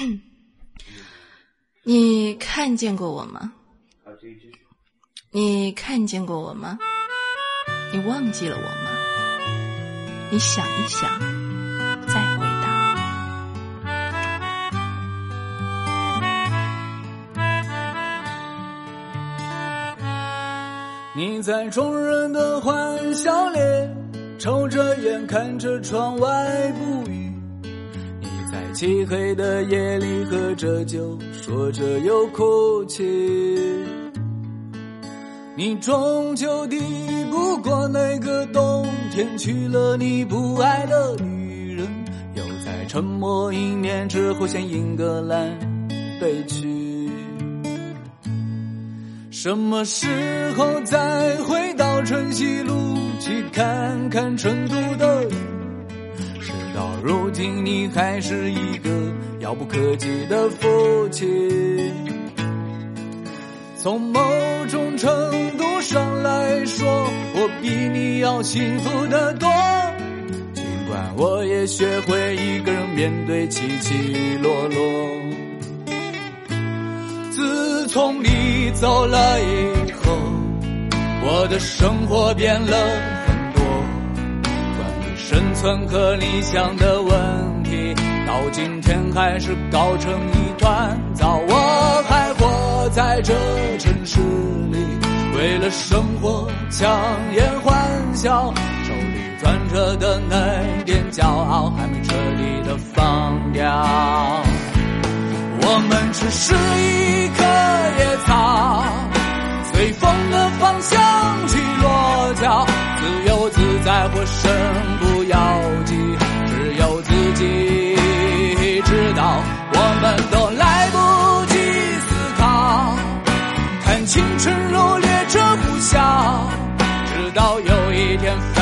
你看见过我吗？你看见过我吗？你忘记了我吗？你想一想，再回答。你在众人的欢笑里，抽着烟，看着窗外不语。漆黑的夜里喝着酒，说着又哭泣。你终究抵不过那个冬天，娶了你不爱的女人，又在沉默一年之后向英格兰飞去。什么时候再回到春熙路去看看成都的雨？你还是一个遥不可及的父亲。从某种程度上来说，我比你要幸福得多。尽管我也学会一个人面对起起落落。自从你走了以后，我的生活变了。于生存和理想的问题，到今天还是搞成一团糟。我还活在这城市里，为了生活强颜欢笑，手里攥着的那点骄傲，还没彻底的放掉。我们只是一棵野草，随风的方向去落脚，自由自在或生青春如列车呼啸，直到有一天幡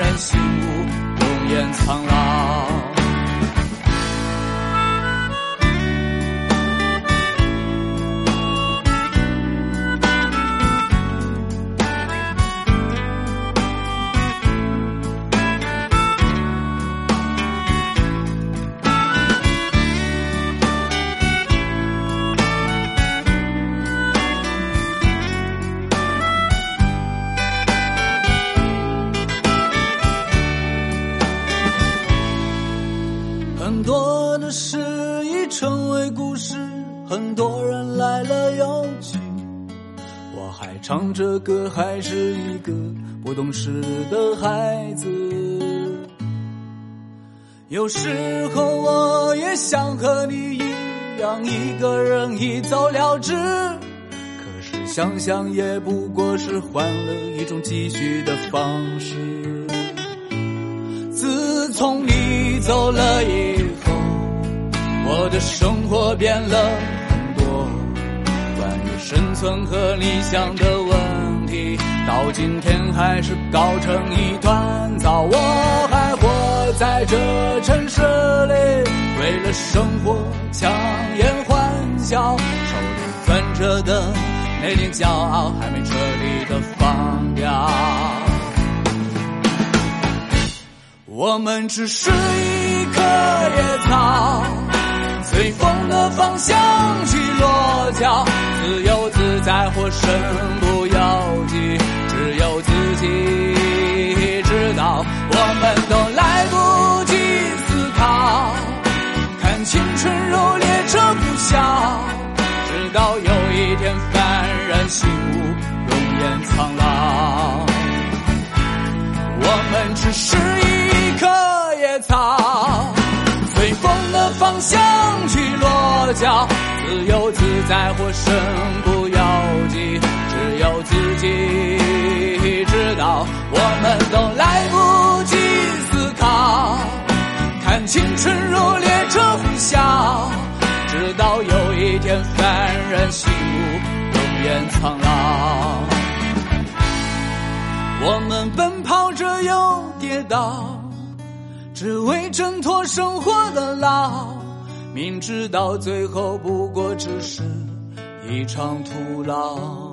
然醒悟，容颜苍老。事已成为故事，很多人来了又去。我还唱着歌，还是一个不懂事的孩子。有时候我也想和你一样，一个人一走了之。可是想想也不过是换了一种继续的方式。自从你走了以，我的生活变了很多。关于生存和理想的问题，到今天还是搞成一团糟。我还活在这城市里，为了生活强颜欢笑，手里攥着的那点骄傲，还没彻底的放掉。我们只是一棵野草，随风的方向去落脚，自由自在或身不由己，只有自己知道。我们都来不及思考，看青春如列车呼啸，直到有一天幡然醒的方向去落脚，自由自在或身不由己，只有自己知道。我们都来不及思考，看青春如烈日呼啸，直到有一天幡然醒悟，容颜苍老。我们奔跑着又跌倒，只为挣脱生活的牢。明知道最后不过只是一场徒劳。